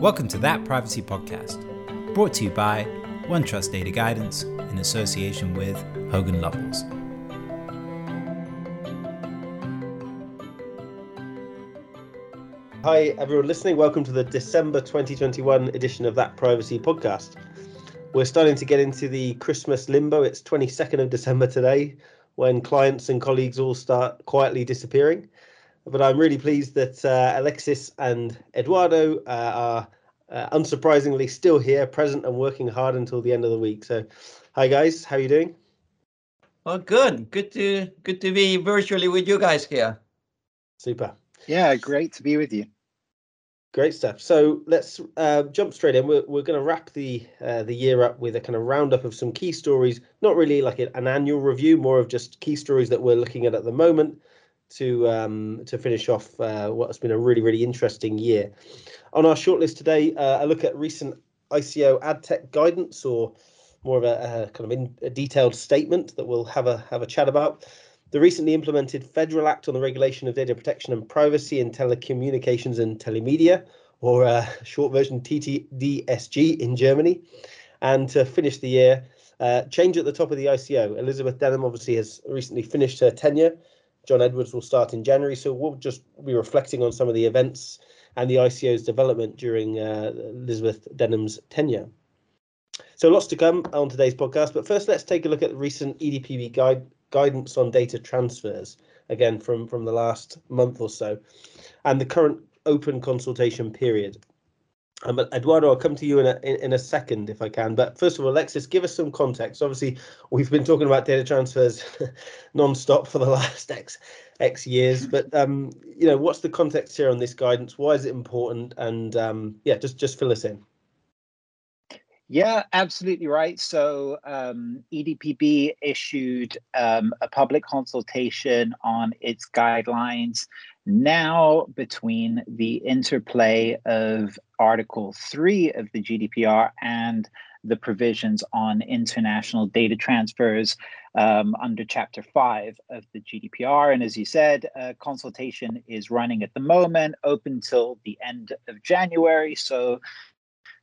Welcome to That Privacy Podcast, brought to you by OneTrust Data Guidance in association with Hogan Lovells. Hi, everyone listening. Welcome to the December 2021 edition of That Privacy Podcast. We're starting to get into the Christmas limbo. It's 22nd of December today when clients and colleagues all start quietly disappearing. But I'm really pleased that uh, Alexis and Eduardo uh, are uh, unsurprisingly still here, present and working hard until the end of the week. So, hi guys, how are you doing? Well, good. Good to good to be virtually with you guys here. Super. Yeah, great to be with you. Great stuff. So let's uh, jump straight in. We're, we're going to wrap the uh, the year up with a kind of roundup of some key stories. Not really like an annual review, more of just key stories that we're looking at at the moment to um, to finish off uh, what has been a really really interesting year. On our shortlist today, uh, a look at recent ICO ad tech guidance, or more of a, a kind of in, a detailed statement that we'll have a have a chat about the recently implemented Federal Act on the Regulation of Data Protection and Privacy in Telecommunications and Telemedia, or uh, short version TTDSG in Germany. And to finish the year, uh, change at the top of the ICO. Elizabeth Denham obviously has recently finished her tenure. John Edwards will start in January, so we'll just be reflecting on some of the events and the ICO's development during uh, Elizabeth Denham's tenure. So lots to come on today's podcast, but first let's take a look at the recent EDPB guide guidance on data transfers, again from, from the last month or so, and the current open consultation period. Um, Eduardo, I'll come to you in a in, in, a second if I can. But first of all, Alexis, give us some context. Obviously, we've been talking about data transfers non-stop for the last X X years. But um, you know, what's the context here on this guidance? Why is it important? And um, yeah, just just fill us in. Yeah, absolutely right. So um, EDPB issued um, a public consultation on its guidelines now between the interplay of Article 3 of the GDPR and the provisions on international data transfers um, under Chapter 5 of the GDPR. And as you said, uh, consultation is running at the moment, open till the end of January. So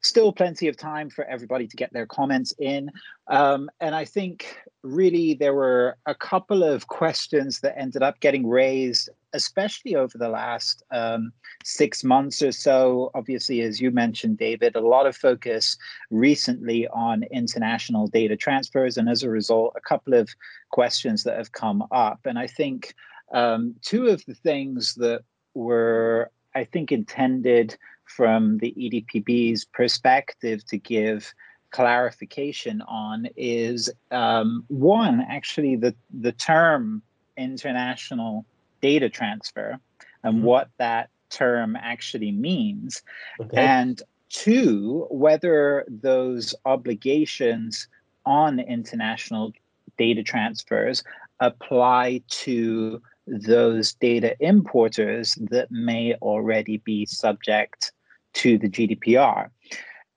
still plenty of time for everybody to get their comments in. Um, and I think really there were a couple of questions that ended up getting raised, especially over the last um, six months or so. Obviously, as you mentioned, David, a lot of focus recently on international data transfers. And as a result, a couple of questions that have come up. And I think um, two of the things that were, I think, intended from the EDPB's perspective to give clarification on is um, one, actually, the, the term international data transfer and mm-hmm. what that term actually means. Okay. And two, whether those obligations on international data transfers apply to those data importers that may already be subject to the GDPR.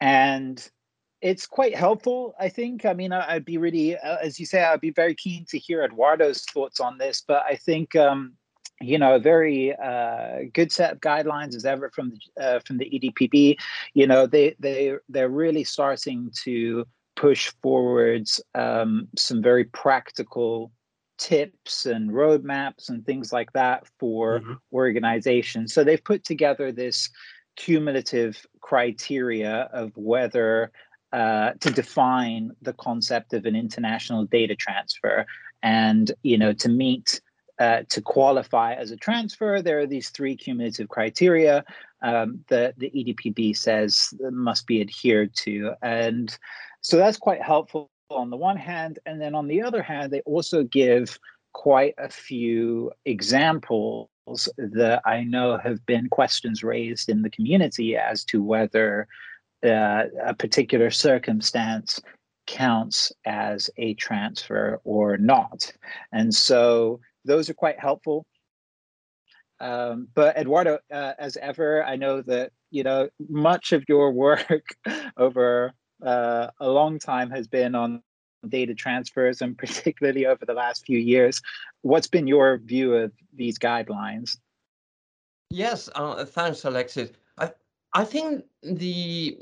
And it's quite helpful, I think. I mean, I'd be really, uh, as you say, I'd be very keen to hear Eduardo's thoughts on this. But I think, um, you know, a very uh, good set of guidelines as ever from the uh, from the EDPB. You know, they they they're really starting to push forwards um, some very practical tips and roadmaps and things like that for mm-hmm. organizations. So they've put together this cumulative criteria of whether uh, to define the concept of an international data transfer. And you know to meet uh, to qualify as a transfer there are these three cumulative criteria um, that the edpb says must be adhered to. And so that's quite helpful on the one hand. And then on the other hand they also give quite a few examples that I know have been questions raised in the community as to whether uh, a particular circumstance counts as a transfer or not. And so those are quite helpful. Um, but Eduardo, uh, as ever, I know that you know much of your work over uh, a long time has been on data transfers, and particularly over the last few years. What's been your view of these guidelines? Yes, uh, thanks, Alexis. I I think the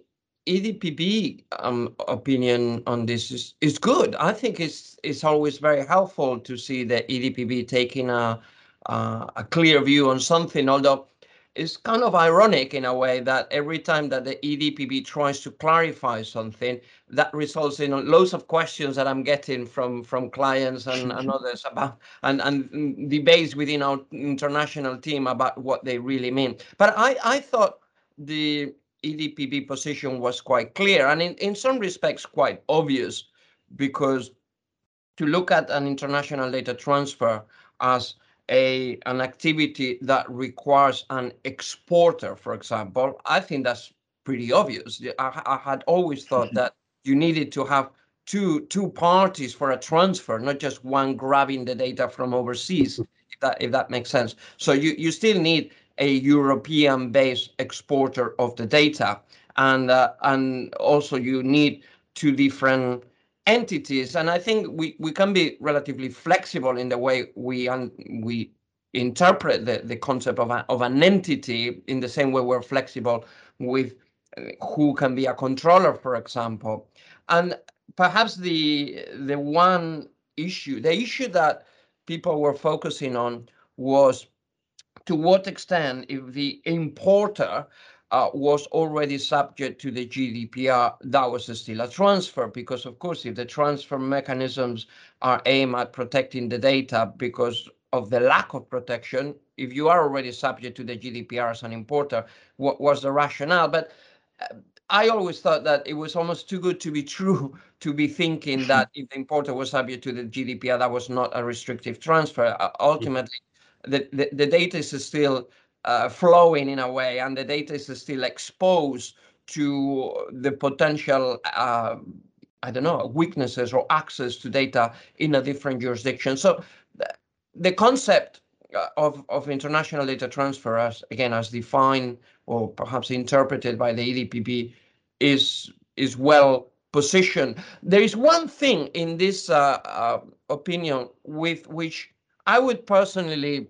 EDPB um, opinion on this is, is good. I think it's it's always very helpful to see the EDPB taking a uh, a clear view on something. Although it's kind of ironic in a way that every time that the EDPB tries to clarify something, that results in loads of questions that I'm getting from from clients and, and others about and and debates within our international team about what they really mean. But I I thought the EDPB position was quite clear and in, in some respects quite obvious because to look at an international data transfer as a an activity that requires an exporter, for example, I think that's pretty obvious. I, I had always thought that you needed to have two two parties for a transfer, not just one grabbing the data from overseas. If that if that makes sense. So you you still need a European-based exporter of the data, and uh, and also you need two different entities. And I think we, we can be relatively flexible in the way we un, we interpret the, the concept of, a, of an entity in the same way we're flexible with uh, who can be a controller, for example. And perhaps the the one issue, the issue that people were focusing on was to what extent if the importer uh, was already subject to the GDPR, that was still a transfer because, of course, if the transfer mechanisms are aimed at protecting the data because of the lack of protection, if you are already subject to the GDPR as an importer, what was the rationale? But uh, I always thought that it was almost too good to be true to be thinking that if the importer was subject to the GDPR, that was not a restrictive transfer. Uh, ultimately, the, the, the data is still uh, flowing in a way, and the data is still exposed to the potential, uh, I don't know, weaknesses or access to data in a different jurisdiction. So the, the concept uh, of, of international data transfer, as again as defined or perhaps interpreted by the EDPB, is is well positioned. There is one thing in this uh, uh, opinion with which I would personally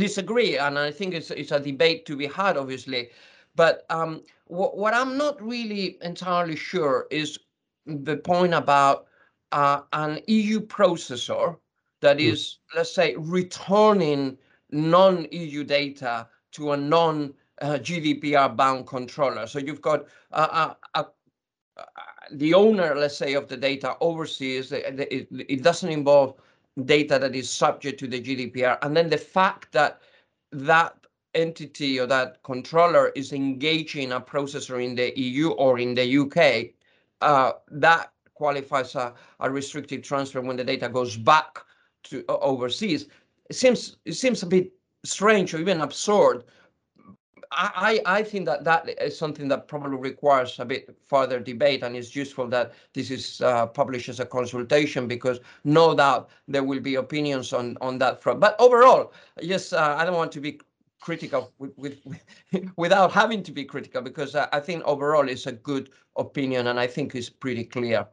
disagree, and I think it's it's a debate to be had, obviously. But um, what what I'm not really entirely sure is the point about uh, an EU processor that mm. is, let's say, returning non-EU data to a non uh, GDPR bound controller. So you've got uh, a, a, the owner, let's say, of the data overseas. It, it, it doesn't involve data that is subject to the GDPR. And then the fact that that entity or that controller is engaging a processor in the EU or in the UK, uh, that qualifies a, a restricted transfer when the data goes back to uh, overseas. It seems it seems a bit strange or even absurd I, I think that that is something that probably requires a bit further debate and it's useful that this is uh, published as a consultation because no doubt there will be opinions on, on that front. But overall, yes, uh, I don't want to be critical with, with, without having to be critical because I, I think overall it's a good opinion and I think it's pretty clear.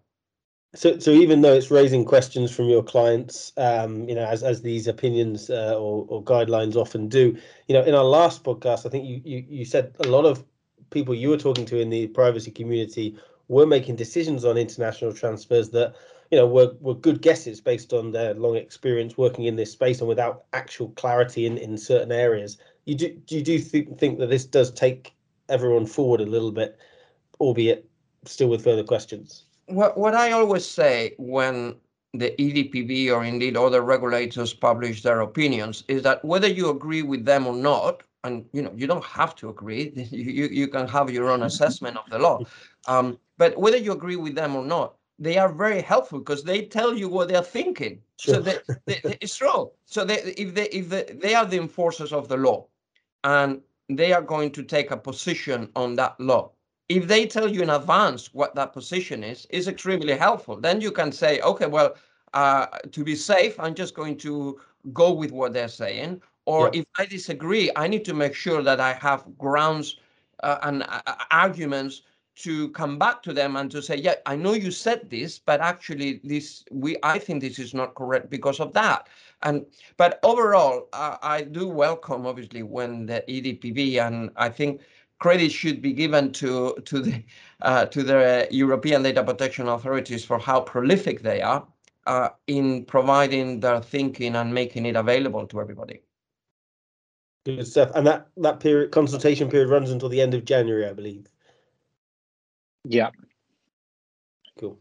So, so even though it's raising questions from your clients, um, you know, as as these opinions uh, or, or guidelines often do, you know, in our last podcast, I think you, you you said a lot of people you were talking to in the privacy community were making decisions on international transfers that you know were were good guesses based on their long experience working in this space and without actual clarity in in certain areas. You do you do th- think that this does take everyone forward a little bit, albeit still with further questions? What, what I always say when the EDPB or indeed other regulators publish their opinions is that whether you agree with them or not, and you know you don't have to agree, you, you can have your own assessment of the law, um, but whether you agree with them or not, they are very helpful because they tell you what they're thinking. Sure. So they, they, it's true. So they, if they if they, they are the enforcers of the law, and they are going to take a position on that law if they tell you in advance what that position is, is extremely helpful. Then you can say, okay, well, uh, to be safe, I'm just going to go with what they're saying. Or yeah. if I disagree, I need to make sure that I have grounds uh, and uh, arguments to come back to them and to say, yeah, I know you said this, but actually this we I think this is not correct because of that. And but overall, uh, I do welcome obviously when the EDPB and I think credit should be given to to the uh, to the European data protection authorities for how prolific they are uh, in providing their thinking and making it available to everybody. Good stuff. And that that period consultation period runs until the end of January, I believe. Yeah. Cool.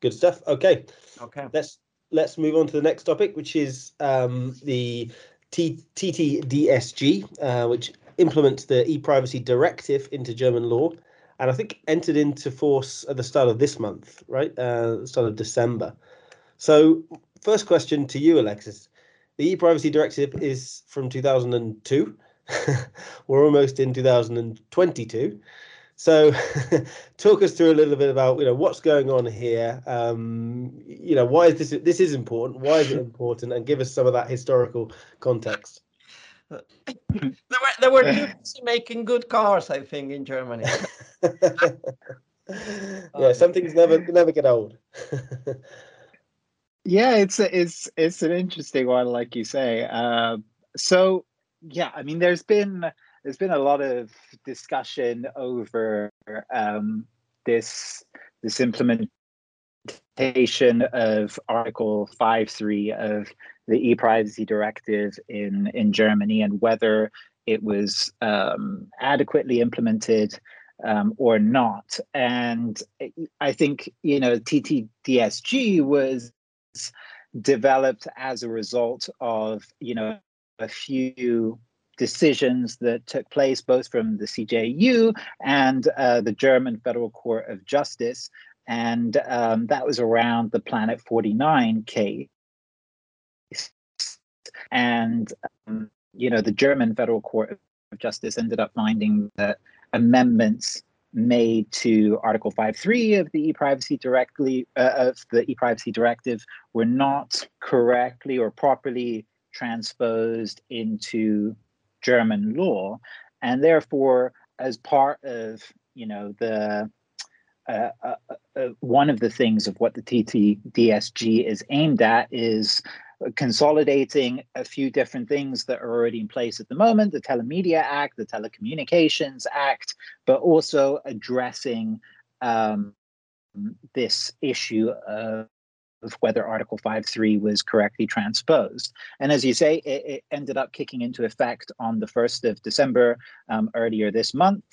Good stuff. Okay. Okay. Let's let's move on to the next topic, which is um, the T- TTDSG, uh, which implements the e-privacy directive into German law, and I think entered into force at the start of this month, right? Uh, start of December. So, first question to you, Alexis: the e-privacy directive is from 2002. We're almost in 2022. So, talk us through a little bit about you know what's going on here. Um, you know why is this this is important? Why is it important? And give us some of that historical context. There were there were making good cars, I think, in Germany. yeah, some things never never get old. yeah, it's it's it's an interesting one, like you say. Uh, so yeah, I mean, there's been there's been a lot of discussion over um, this this implementation of Article Five Three of the e-privacy directive in in Germany and whether it was um, adequately implemented um, or not. And I think you know TTDSG was developed as a result of you know a few decisions that took place both from the CJEU and uh, the German Federal Court of Justice. And um, that was around the Planet 49 case. And, um, you know, the German Federal Court of Justice ended up finding that amendments made to Article 5.3 of the e-privacy directly uh, of the e-privacy directive were not correctly or properly transposed into German law, and therefore, as part of you know the uh, uh, uh, one of the things of what the TTDSG is aimed at is consolidating a few different things that are already in place at the moment the Telemedia Act, the Telecommunications Act, but also addressing um, this issue of whether Article 5.3 was correctly transposed. And as you say, it, it, ended up kicking into effect on the 1st of December um, earlier this month.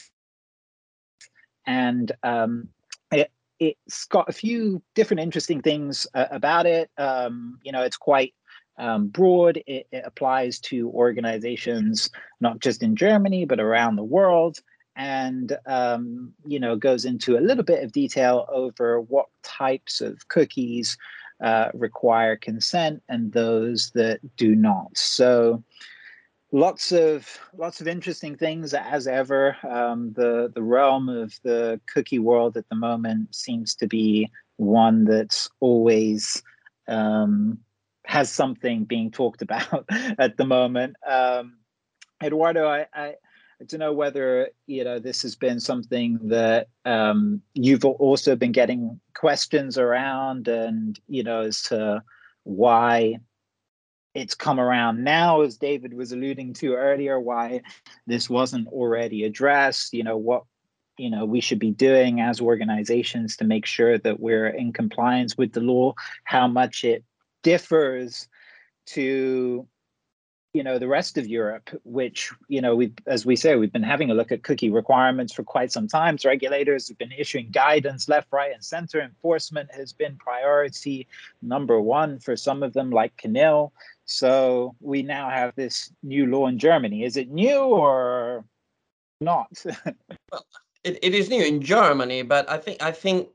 And um, it, it's got a few different interesting things uh, about it. Um, you know, it's quite um, broad. It, it, applies to organizations not just in Germany but around the world, and um, you know goes into a little bit of detail over what types of cookies uh, require consent and those that do not. So lots of lots of interesting things as ever. Um, the the realm of the cookie world at the moment seems to be one that's always um, has something being talked about at the moment. Um, Eduardo, I, I to know whether you know this has been something that um, you've also been getting questions around, and you know as to why it's come around now, as David was alluding to earlier, why this wasn't already addressed. You know what you know we should be doing as organizations to make sure that we're in compliance with the law. How much it differs to you know the rest of Europe, which you know we, as we say, we've been having a look at cookie requirements for quite some time. So regulators have been issuing guidance left, right, and center. Enforcement has been priority number one for some of them, like CNIL. So we now have this new law in Germany. Is it new or not? well, it, it is new in Germany, but I think I think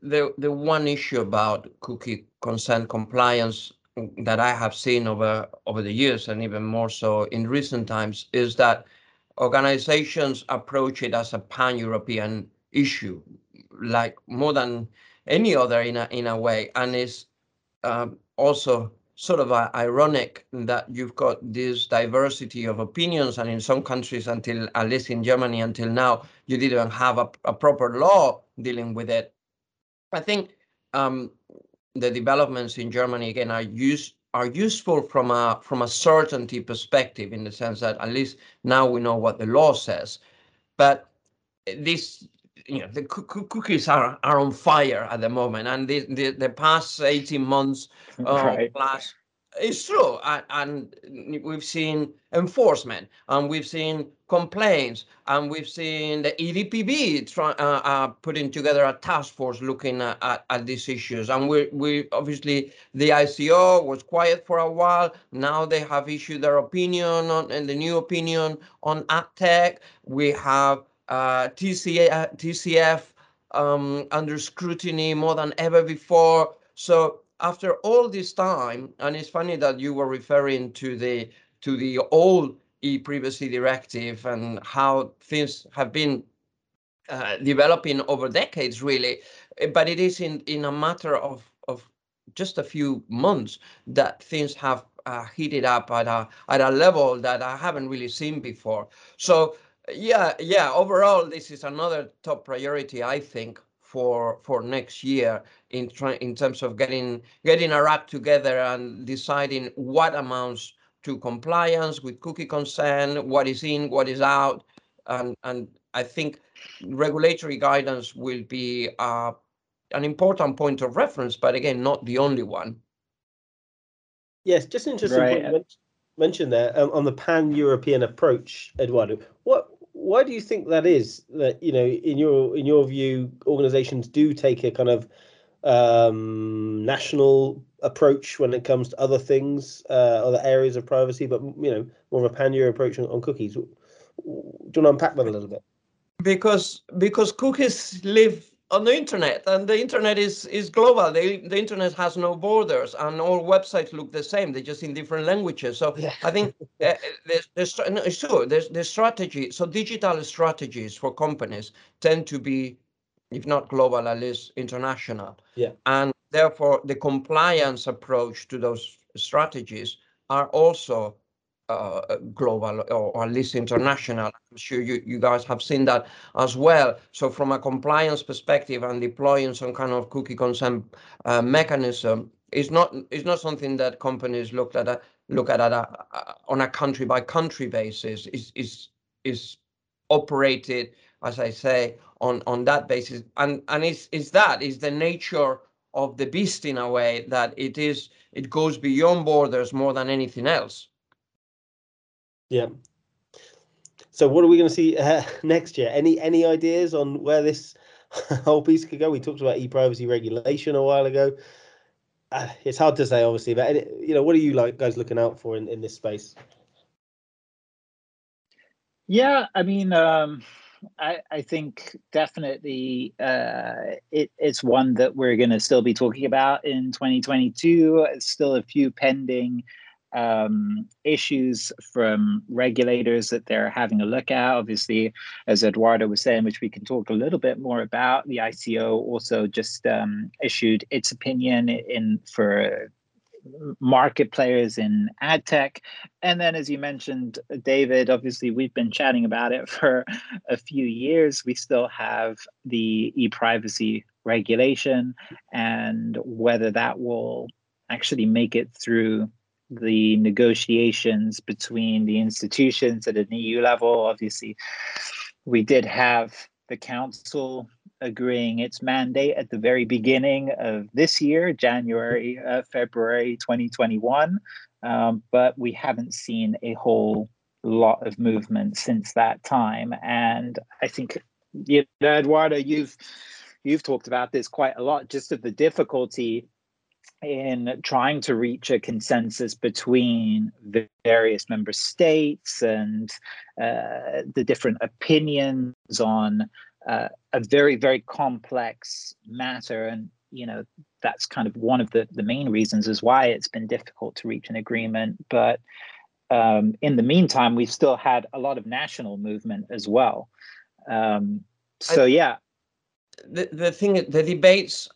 the the one issue about cookie consent compliance that I have seen over over the years, and even more so in recent times, is that organizations approach it as a pan-European issue, like more than any other in a in a way, and is um, also sort of uh, ironic that you've got this diversity of opinions, and in some countries, until at least in Germany, until now, you didn't have a, a proper law dealing with it. I think um, the developments in Germany again are use are useful from a from a certainty perspective in the sense that at least now we know what the law says. But this you know the cookies are, are on fire at the moment and the, the, the past 18 months uh, right. plus it's true and, and, we've seen enforcement and we've seen complaints and we've seen the edpb try, uh, uh, putting together a task force looking at, at, at, these issues and we we obviously the ico was quiet for a while now they have issued their opinion on and the new opinion on ad tech we have uh, TCA, TCF um, under scrutiny more than ever before. So after all this time, and it's funny that you were referring to the to the old e-privacy directive and how things have been uh, developing over decades, really. But it is in in a matter of of just a few months that things have uh, heated up at a at a level that I haven't really seen before. So yeah, yeah. Overall, this is another top priority, I think, for for next year in trying in terms of getting getting our act together and deciding what amounts to compliance with cookie consent, what is in, what is out, and and I think regulatory guidance will be uh, an important point of reference, but again, not the only one. Yes, just interesting right. point mention there um, on the pan-European approach, Eduardo. What why do you think that is? That you know, in your in your view, organisations do take a kind of um, national approach when it comes to other things, uh, other areas of privacy, but you know, more of a pan-Euro approach on, on cookies. Do you want to unpack that a little bit? Because because cookies live on the internet and the internet is is global. The, the internet has no borders and all websites look the same. They're just in different languages. So yeah. i think uh, there's, there's no, it's true there's the strategy. So digital strategies for companies tend to be if not global at least international. Yeah. And therefore the compliance approach to those strategies are also uh, global or, or, at least international. I'm sure you, you guys have seen that as well. So from a compliance perspective and deploying some kind of cookie consent uh, mechanism is not is not something that companies look at a, look at, at a, on a country by country basis. Is is is operated as I say on on that basis, and and is is that is the nature of the beast in a way that it is it goes beyond borders more than anything else. Yeah. So what are we going to see uh, next year? Any any ideas on where this whole piece could go? We talked about e-privacy regulation a while ago. Uh, it's hard to say, obviously, but any, you know, what are you like guys looking out for in, in this space? Yeah, I mean, um, I, I think definitely uh, it, it's one that we're going to still be talking about in 2022. It's still a few pending um, issues from regulators that they're having a look at. Obviously, as Eduardo was saying, which we can talk a little bit more about, the ICO also just um, issued its opinion in for market players in ad tech. And then, as you mentioned, David, obviously, we've been chatting about it for a few years. We still have the e privacy regulation, and whether that will actually make it through the negotiations between the institutions at an EU level. Obviously, we did have the council agreeing its mandate at the very beginning of this year, January, uh, February 2021. Um, but we haven't seen a whole lot of movement since that time. And I think, you know, Eduardo, you've you've talked about this quite a lot, just of the difficulty in trying to reach a consensus between the various member states and uh, the different opinions on uh, a very very complex matter. And you know that's kind of one of the, the main reasons is why it's been difficult to reach an agreement. But um, in the meantime we've still had a lot of national movement as well. Um, so I, yeah. The, the thing the debates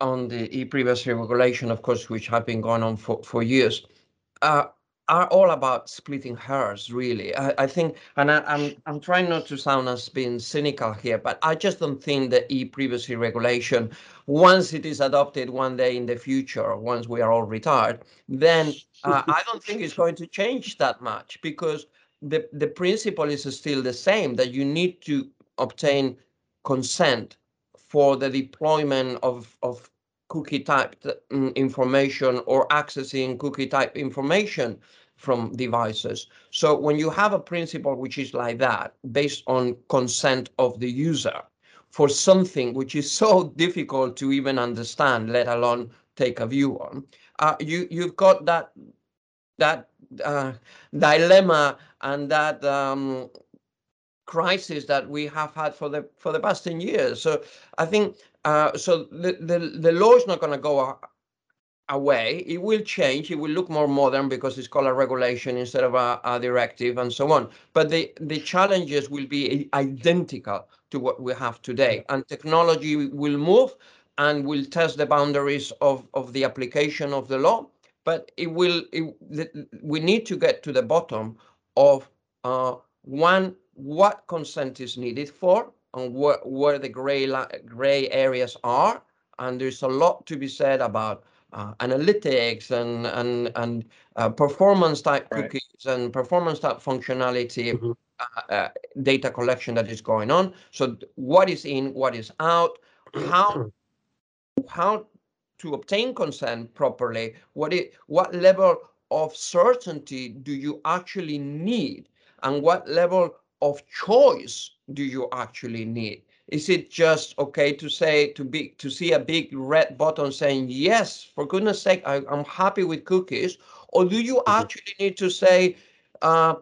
on the e-privacy regulation, of course, which have been going on for, for years, uh, are all about splitting hairs, really. I, I think, and I, am I'm, I'm trying not to sound as being cynical here, but I just don't think the e-privacy regulation, once it is adopted one day in the future, once we are all retired, then uh, I don't think it's going to change that much because the the principle is still the same that you need to obtain consent for the deployment of, of cookie type mm, information or accessing cookie type information from devices. So when you have a principle which is like that, based on consent of the user for something which is so difficult to even understand, let alone take a view on, uh, you you've got that that uh, dilemma and that um, crisis that we have had for the for the past 10 years. So I think uh, so the, the the law is not going to go away. It will change. It will look more modern because it's called a regulation instead of a, a directive and so on. But the the challenges will be identical to what we have today, and technology will move and will test the boundaries of of the application of the law. But it will. It, the, we need to get to the bottom of uh, one what consent is needed for and where, where the gray, gray areas are. And there's a lot to be said about uh, analytics and, and, and uh, performance type right. cookies and performance type functionality mm -hmm. uh, data collection that is going on. So what is in, what is out, how, how to obtain consent properly, what, it, what level of certainty do you actually need and what level of choice do you actually need? Is it just okay to say to be to see a big red button saying yes, for goodness sake, I, am happy with cookies, or do you mm-hmm. actually need to say, uh,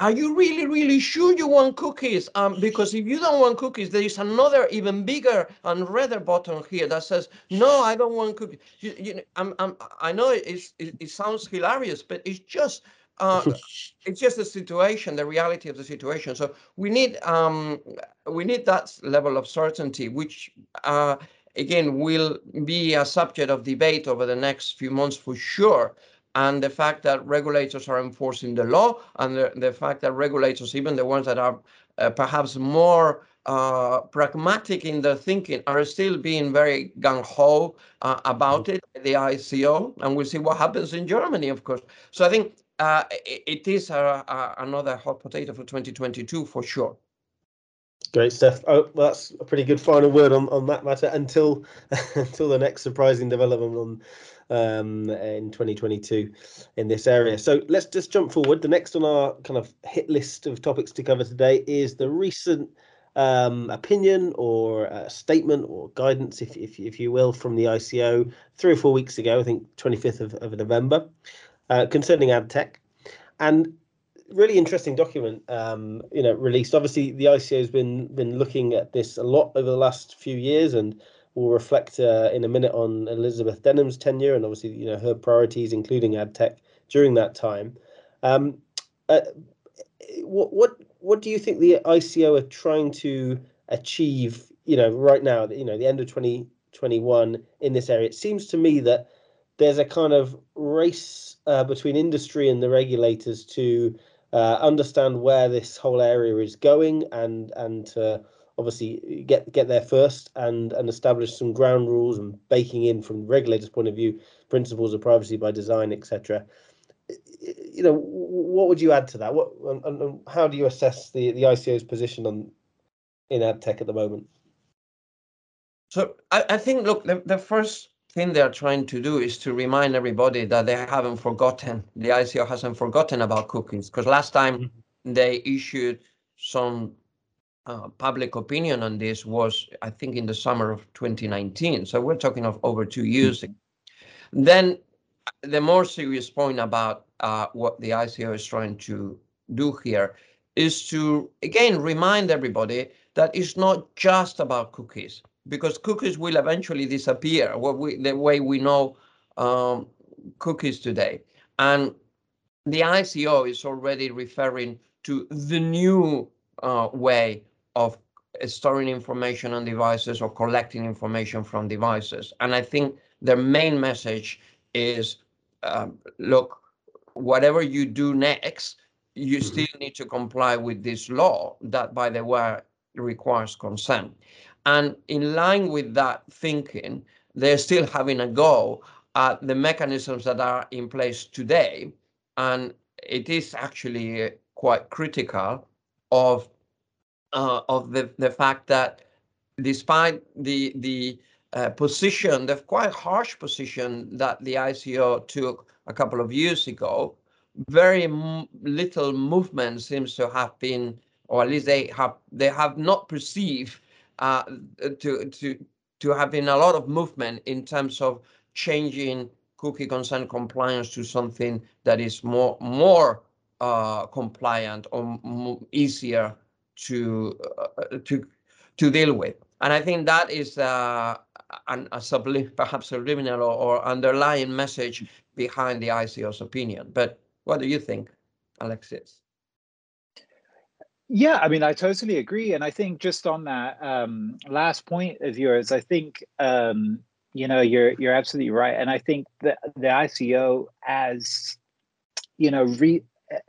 are you really really sure you want cookies? Um, because if you don't want cookies, there is another even bigger and redder button here that says no, I don't want cookies. You, you I'm, I'm, I know it, it, it sounds hilarious, but it's just uh, it's just the situation, the reality of the situation. So we need um, we need that level of certainty, which uh, again will be a subject of debate over the next few months for sure. And the fact that regulators are enforcing the law, and the, the fact that regulators, even the ones that are uh, perhaps more uh, pragmatic in their thinking, are still being very gung ho uh, about it. The ICO, and we'll see what happens in Germany, of course. So I think uh, it, it is a, a, another hot potato for 2022 for sure. Great stuff. Oh, well, that's a pretty good final word on, on that matter until until the next surprising development on um, in 2022 in this area. So let's just jump forward. The next on our kind of hit list of topics to cover today is the recent um, opinion or statement or guidance, if, if, if you will, from the ICO three or four weeks ago, I think 25th of, of November, uh, concerning ad tech, and really interesting document. Um, you know, released. Obviously, the ICO has been been looking at this a lot over the last few years, and we'll reflect uh, in a minute on Elizabeth Denham's tenure and obviously you know her priorities, including ad tech during that time. Um, uh, what what what do you think the ICO are trying to achieve? You know, right now, you know, the end of 2021 in this area. It seems to me that there's a kind of race uh, between industry and the regulators to uh, understand where this whole area is going and and to obviously get get there first and and establish some ground rules and baking in from the regulators' point of view principles of privacy by design, etc. You know, what would you add to that? What and, and how do you assess the the ICO's position on in ad tech at the moment? So I, I think look the, the first thing they're trying to do is to remind everybody that they haven't forgotten, the ICO hasn't forgotten about cookies. Because last time mm -hmm. they issued some uh, public opinion on this was, I think, in the summer of 2019. So we're talking of over two years. Mm -hmm. Then the more serious point about uh, what the ICO is trying to do here is to, again, remind everybody that it's not just about cookies because cookies will eventually disappear. What we the way we know um, cookies today, and the ICO is already referring to the new uh, way of storing information on devices or collecting information from devices. And I think their main message is, um, look, whatever you do next, you mm-hmm. still need to comply with this law that, by the way, requires consent. And in line with that thinking, they're still having a go at the mechanisms that are in place today. And it is actually quite critical of uh, of the, the fact that despite the the uh, position, the quite harsh position that the ICO took a couple of years ago, very little movement seems to have been, or at least they have they have not perceived uh, to to to have been a lot of movement in terms of changing cookie consent compliance to something that is more more uh, compliant or easier to uh, to to deal with. And I think that is uh, an, a sublim perhaps subliminal or, or underlying message behind the ICO's opinion. But what do you think, Alexis? Yeah, I mean, I totally agree, and I think just on that um, last point of yours, I think um, you know you're you're absolutely right, and I think that the ICO, as you know, re,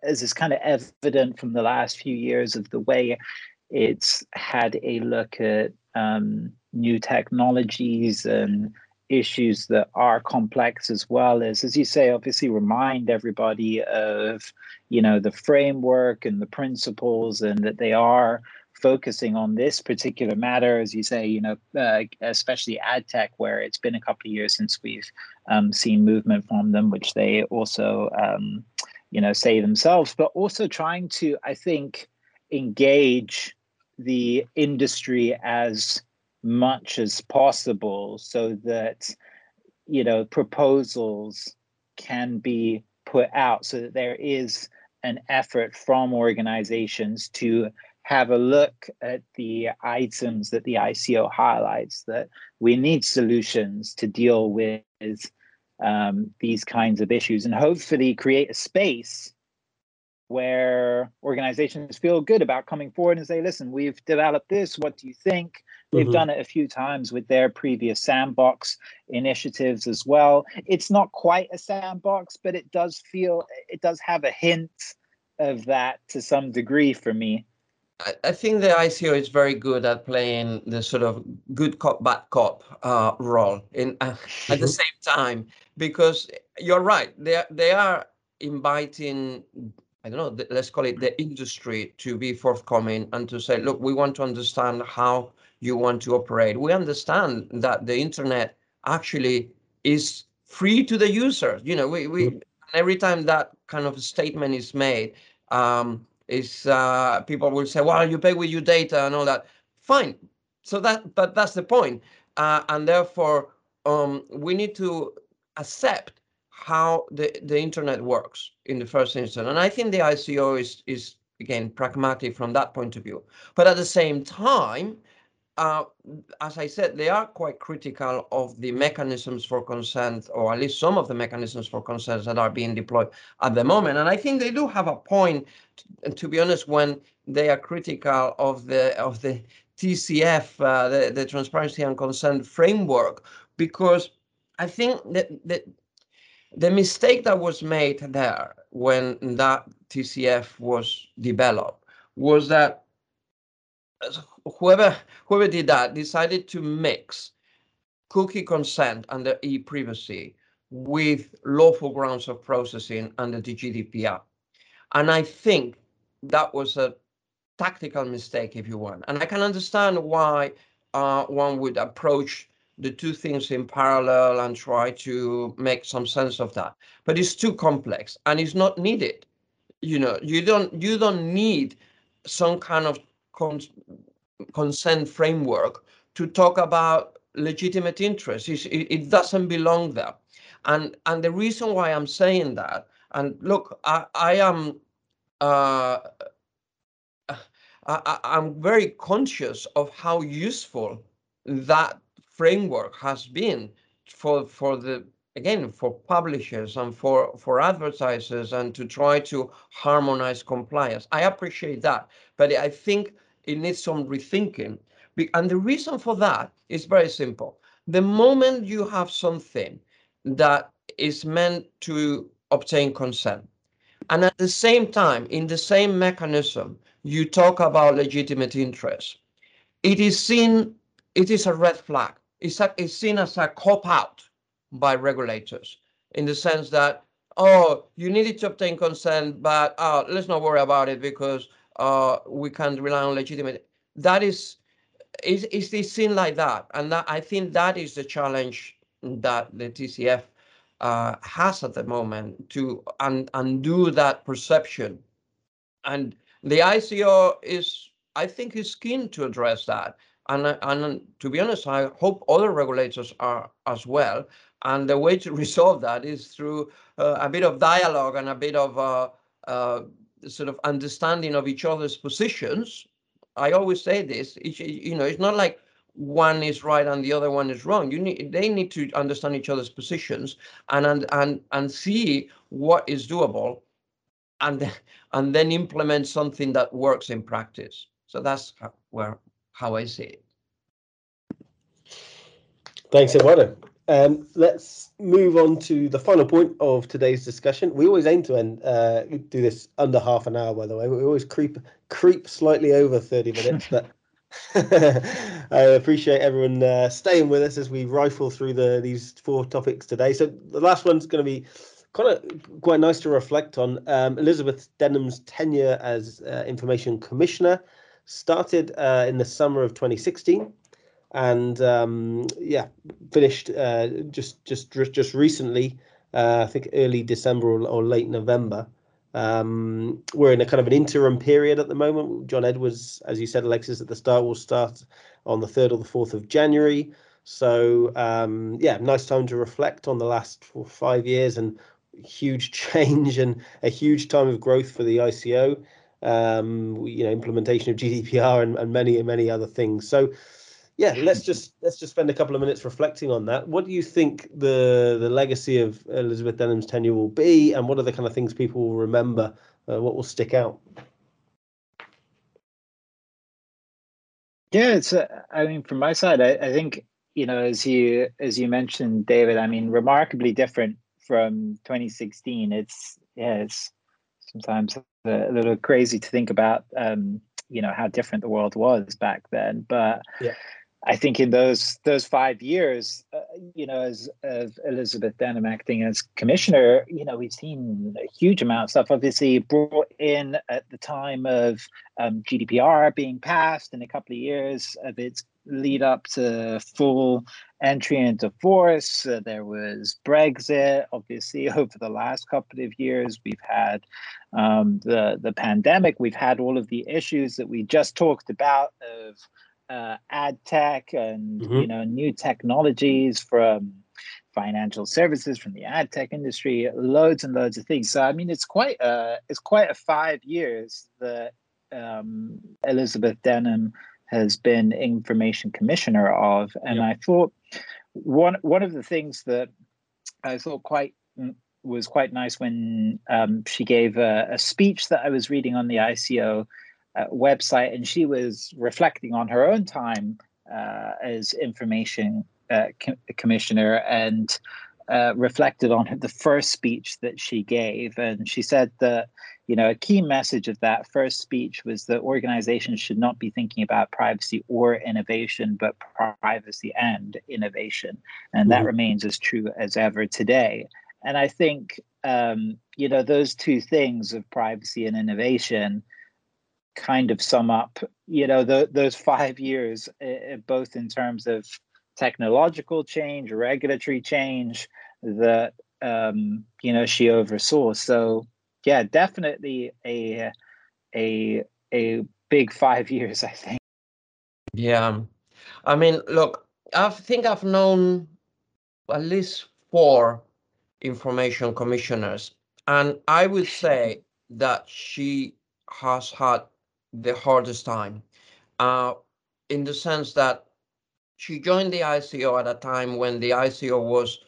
as is kind of evident from the last few years of the way it's had a look at um, new technologies and issues that are complex as well as as you say obviously remind everybody of you know the framework and the principles and that they are focusing on this particular matter as you say you know uh, especially ad tech where it's been a couple of years since we've um, seen movement from them which they also um, you know say themselves but also trying to i think engage the industry as much as possible so that you know proposals can be put out so that there is an effort from organizations to have a look at the items that the ICO highlights that we need solutions to deal with um, these kinds of issues and hopefully create a space where organizations feel good about coming forward and say, listen, we've developed this. What do you think? They've mm-hmm. done it a few times with their previous sandbox initiatives as well. It's not quite a sandbox, but it does feel, it does have a hint of that to some degree for me. I think the ICO is very good at playing the sort of good cop, bad cop uh, role in uh, at the same time because you're right. They they are inviting I don't know, let's call it the industry to be forthcoming and to say, look, we want to understand how you want to operate. We understand that the internet actually is free to the user. You know, we, we mm-hmm. every time that kind of statement is made, um, is uh, people will say, well, you pay with your data and all that. Fine. So that, but that's the point. Uh, and therefore, um, we need to accept how the, the internet works in the first instance. And I think the ICO is, is again, pragmatic from that point of view. But at the same time, uh, as I said, they are quite critical of the mechanisms for consent, or at least some of the mechanisms for consent that are being deployed at the moment. And I think they do have a point, to, to be honest, when they are critical of the of the TCF, uh, the, the Transparency and Consent Framework, because I think that, that the mistake that was made there when that TCF was developed was that whoever whoever did that decided to mix cookie consent under e-privacy with lawful grounds of processing under the GDPR. And I think that was a tactical mistake, if you want. And I can understand why uh, one would approach the two things in parallel and try to make some sense of that. But it's too complex and it's not needed. You know, you don't you don't need some kind of cons consent framework to talk about legitimate interests. It, it doesn't belong there. And and the reason why I'm saying that, and look, I, I am uh, I, I'm very conscious of how useful that framework has been for for the again for publishers and for for advertisers and to try to harmonize compliance i appreciate that but i think it needs some rethinking. And the reason for that is very simple. The moment you have something that is meant to obtain consent and at the same time in the same mechanism you talk about legitimate interest it is seen it is a red flag. It's, a, is seen as a cop out by regulators in the sense that, oh, you needed to obtain consent, but uh, let's not worry about it because uh, we can't rely on legitimate. that is is is this seen like that, and that, I think that is the challenge that the TCF uh, has at the moment to un, undo that perception, and the ICO is I think is keen to address that, and and to be honest, I hope other regulators are as well. And the way to resolve that is through uh, a bit of dialogue and a bit of uh, uh, sort of understanding of each other's positions. I always say this, you know, it's not like one is right and the other one is wrong. You need they need to understand each other's positions and and and, and see what is doable, and and then implement something that works in practice. So that's where how I see it. Thanks, Eduardo. Um, let's move on to the final point of today's discussion. We always aim to end uh, do this under half an hour. By the way, we always creep creep slightly over thirty minutes, but I appreciate everyone uh, staying with us as we rifle through the these four topics today. So the last one's going to be kind of quite nice to reflect on. Um, Elizabeth Denham's tenure as uh, Information Commissioner started uh, in the summer of 2016 and um, yeah, finished uh, just just just recently. Uh, I think early December or, or late November. Um, we're in a kind of an interim period at the moment. John Edwards, as you said, Alexis, at the start, will start on the third or the fourth of January. So um, yeah, nice time to reflect on the last four, five years and huge change and a huge time of growth for the ICO. Um, you know, implementation of GDPR and, and many many other things. So yeah, let's just let's just spend a couple of minutes reflecting on that. What do you think the the legacy of Elizabeth Denham's tenure will be, and what are the kind of things people will remember? Uh, what will stick out? Yeah, it's. Uh, I mean, from my side, I, I think you know, as you as you mentioned, David. I mean, remarkably different from 2016. It's yeah, it's sometimes a, a little crazy to think about. Um, you know how different the world was back then, but yeah I think in those those five years, uh, you know, as, as Elizabeth Denham acting as commissioner, you know, we've seen a huge amount of stuff. Obviously, brought in at the time of um, GDPR being passed, in a couple of years of its lead up to full entry into force. Uh, there was Brexit. Obviously, over the last couple of years, we've had um, the the pandemic. We've had all of the issues that we just talked about of uh, ad tech and mm-hmm. you know new technologies from financial services from the ad tech industry loads and loads of things so i mean it's quite a it's quite a five years that um, elizabeth denham has been information commissioner of and yep. i thought one one of the things that i thought quite mm, was quite nice when um, she gave a, a speech that i was reading on the ico uh, website, and she was reflecting on her own time uh, as information uh, co- commissioner and uh, reflected on the first speech that she gave. And she said that, you know, a key message of that first speech was that organizations should not be thinking about privacy or innovation, but privacy and innovation. And that mm-hmm. remains as true as ever today. And I think, um, you know, those two things of privacy and innovation kind of sum up, you know, the, those five years, uh, both in terms of technological change, regulatory change that um, you know she oversaw. So yeah, definitely a a a big five years, I think. Yeah, I mean, look, I think I've known at least four information commissioners, and I would say that she has had the hardest time uh, in the sense that she joined the ICO at a time when the ICO was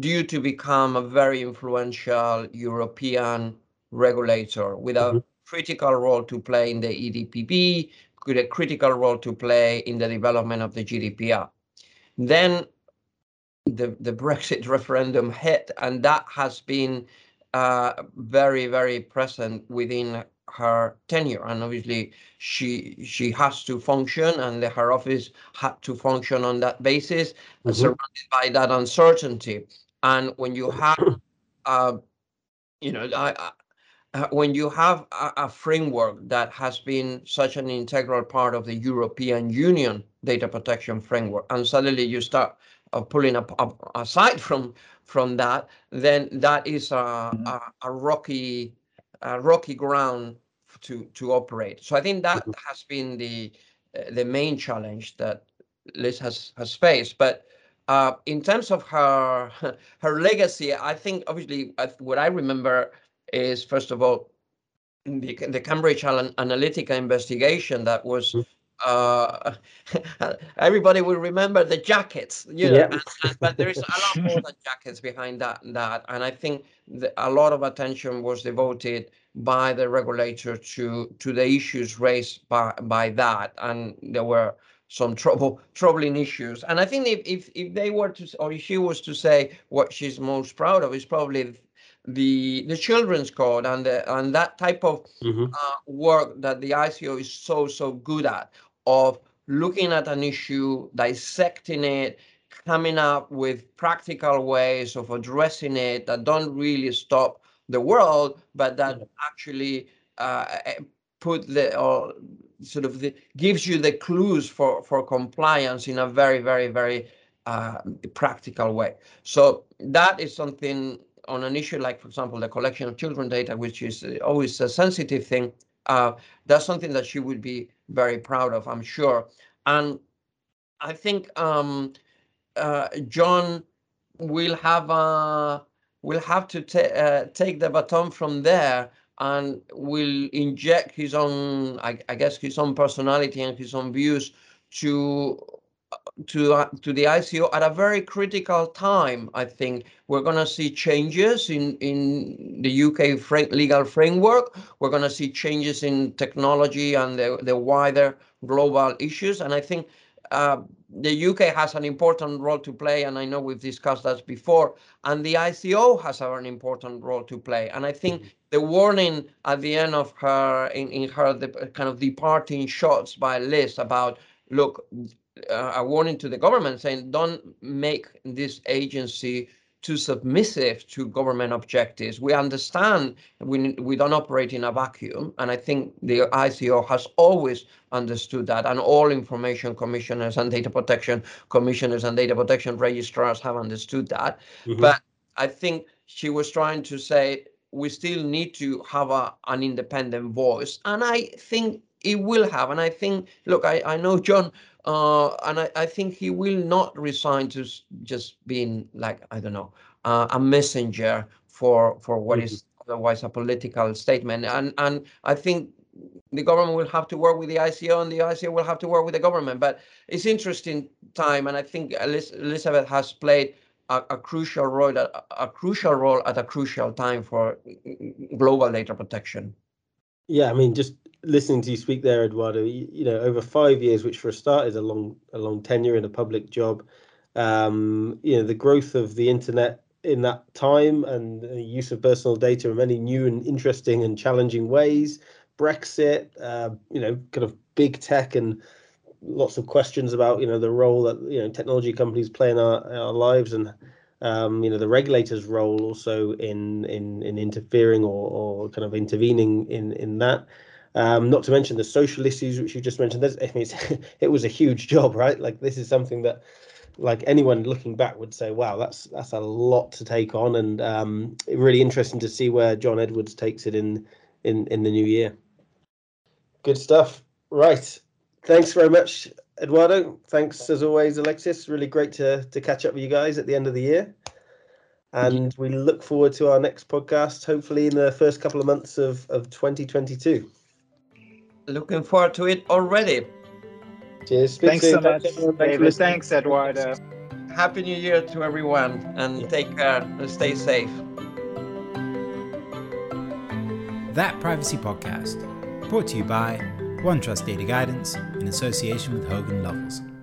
due to become a very influential European regulator with a mm-hmm. critical role to play in the EDPB, with a critical role to play in the development of the GDPR. Then the, the Brexit referendum hit, and that has been uh, very, very present within her tenure and obviously she she has to function and the, her office had to function on that basis mm-hmm. surrounded by that uncertainty and when you have uh, you know I, uh, when you have a, a, framework that has been such an integral part of the European Union data protection framework, and suddenly you start uh, pulling up, up, aside from from that, then that is a, mm-hmm. a, a rocky a rocky ground to to operate. So I think that mm-hmm. has been the uh, the main challenge that Liz has has faced. But uh, in terms of her her legacy, I think obviously what I remember is first of all the, the Cambridge Analytica investigation that was mm. uh, everybody will remember the jackets, you know, yeah. and, and, but there is a lot more than jackets behind that. That, and I think the, a lot of attention was devoted by the regulator to to the issues raised by by that, and there were some trouble troubling issues. And I think if if if they were to, or if she was to say what she's most proud of, is probably the the children's code and the, and that type of mm-hmm. uh, work that the ICO is so so good at of looking at an issue, dissecting it, coming up with practical ways of addressing it that don't really stop the world, but that actually uh, put the or sort of the, gives you the clues for for compliance in a very very very uh, practical way. So that is something on an issue like, for example, the collection of children data, which is always a sensitive thing, uh, that's something that she would be very proud of, I'm sure. And I think um, uh, John will have uh, will have to ta uh, take the baton from there and will inject his own, I, I guess, his own personality and his own views to to uh, to the ICO at a very critical time. I think we're going to see changes in in the UK fra- legal framework. We're going to see changes in technology and the the wider global issues. And I think uh, the UK has an important role to play. And I know we've discussed that before. And the ICO has an important role to play. And I think mm-hmm. the warning at the end of her in, in her the kind of departing shots by Liz about look uh, a warning to the government saying don't make this agency too submissive to government objectives. We understand we, we don't operate in a vacuum. And I think the ICO has always understood that. And all information commissioners and data protection commissioners and data protection registrars have understood that. Mm-hmm. But I think she was trying to say we still need to have a, an independent voice. And I think it will have. And I think, look, I, I know John uh, and I, I, think he will not resign to just being like I don't know uh, a messenger for for what mm-hmm. is otherwise a political statement. And and I think the government will have to work with the ICO, and the ICO will have to work with the government. But it's interesting time, and I think Elizabeth has played a, a crucial role, a, a crucial role at a crucial time for global data protection. Yeah, I mean, just listening to you speak there, Eduardo, you, you, know, over five years, which for a start is a long, a long tenure in a public job. Um, you know, the growth of the internet in that time and the use of personal data in many new and interesting and challenging ways. Brexit, uh, you know, kind of big tech and lots of questions about you know the role that you know technology companies play in our, our lives and um, you know the regulator's role also in in in interfering or, or kind of intervening in in that um, not to mention the social issues which you just mentioned. There's, I mean, it was a huge job, right? Like this is something that, like anyone looking back would say, wow, that's that's a lot to take on, and um, really interesting to see where John Edwards takes it in in in the new year. Good stuff. Right. Thanks very much, Eduardo. Thanks as always, Alexis. Really great to to catch up with you guys at the end of the year. And we look forward to our next podcast, hopefully in the first couple of months of, of 2022 looking forward to it already. Cheers. Thanks so much, David. Thanks, Eduardo. Happy New Year to everyone and yeah. take care and stay safe. That Privacy Podcast, brought to you by OneTrust Data Guidance in association with Hogan Lovells.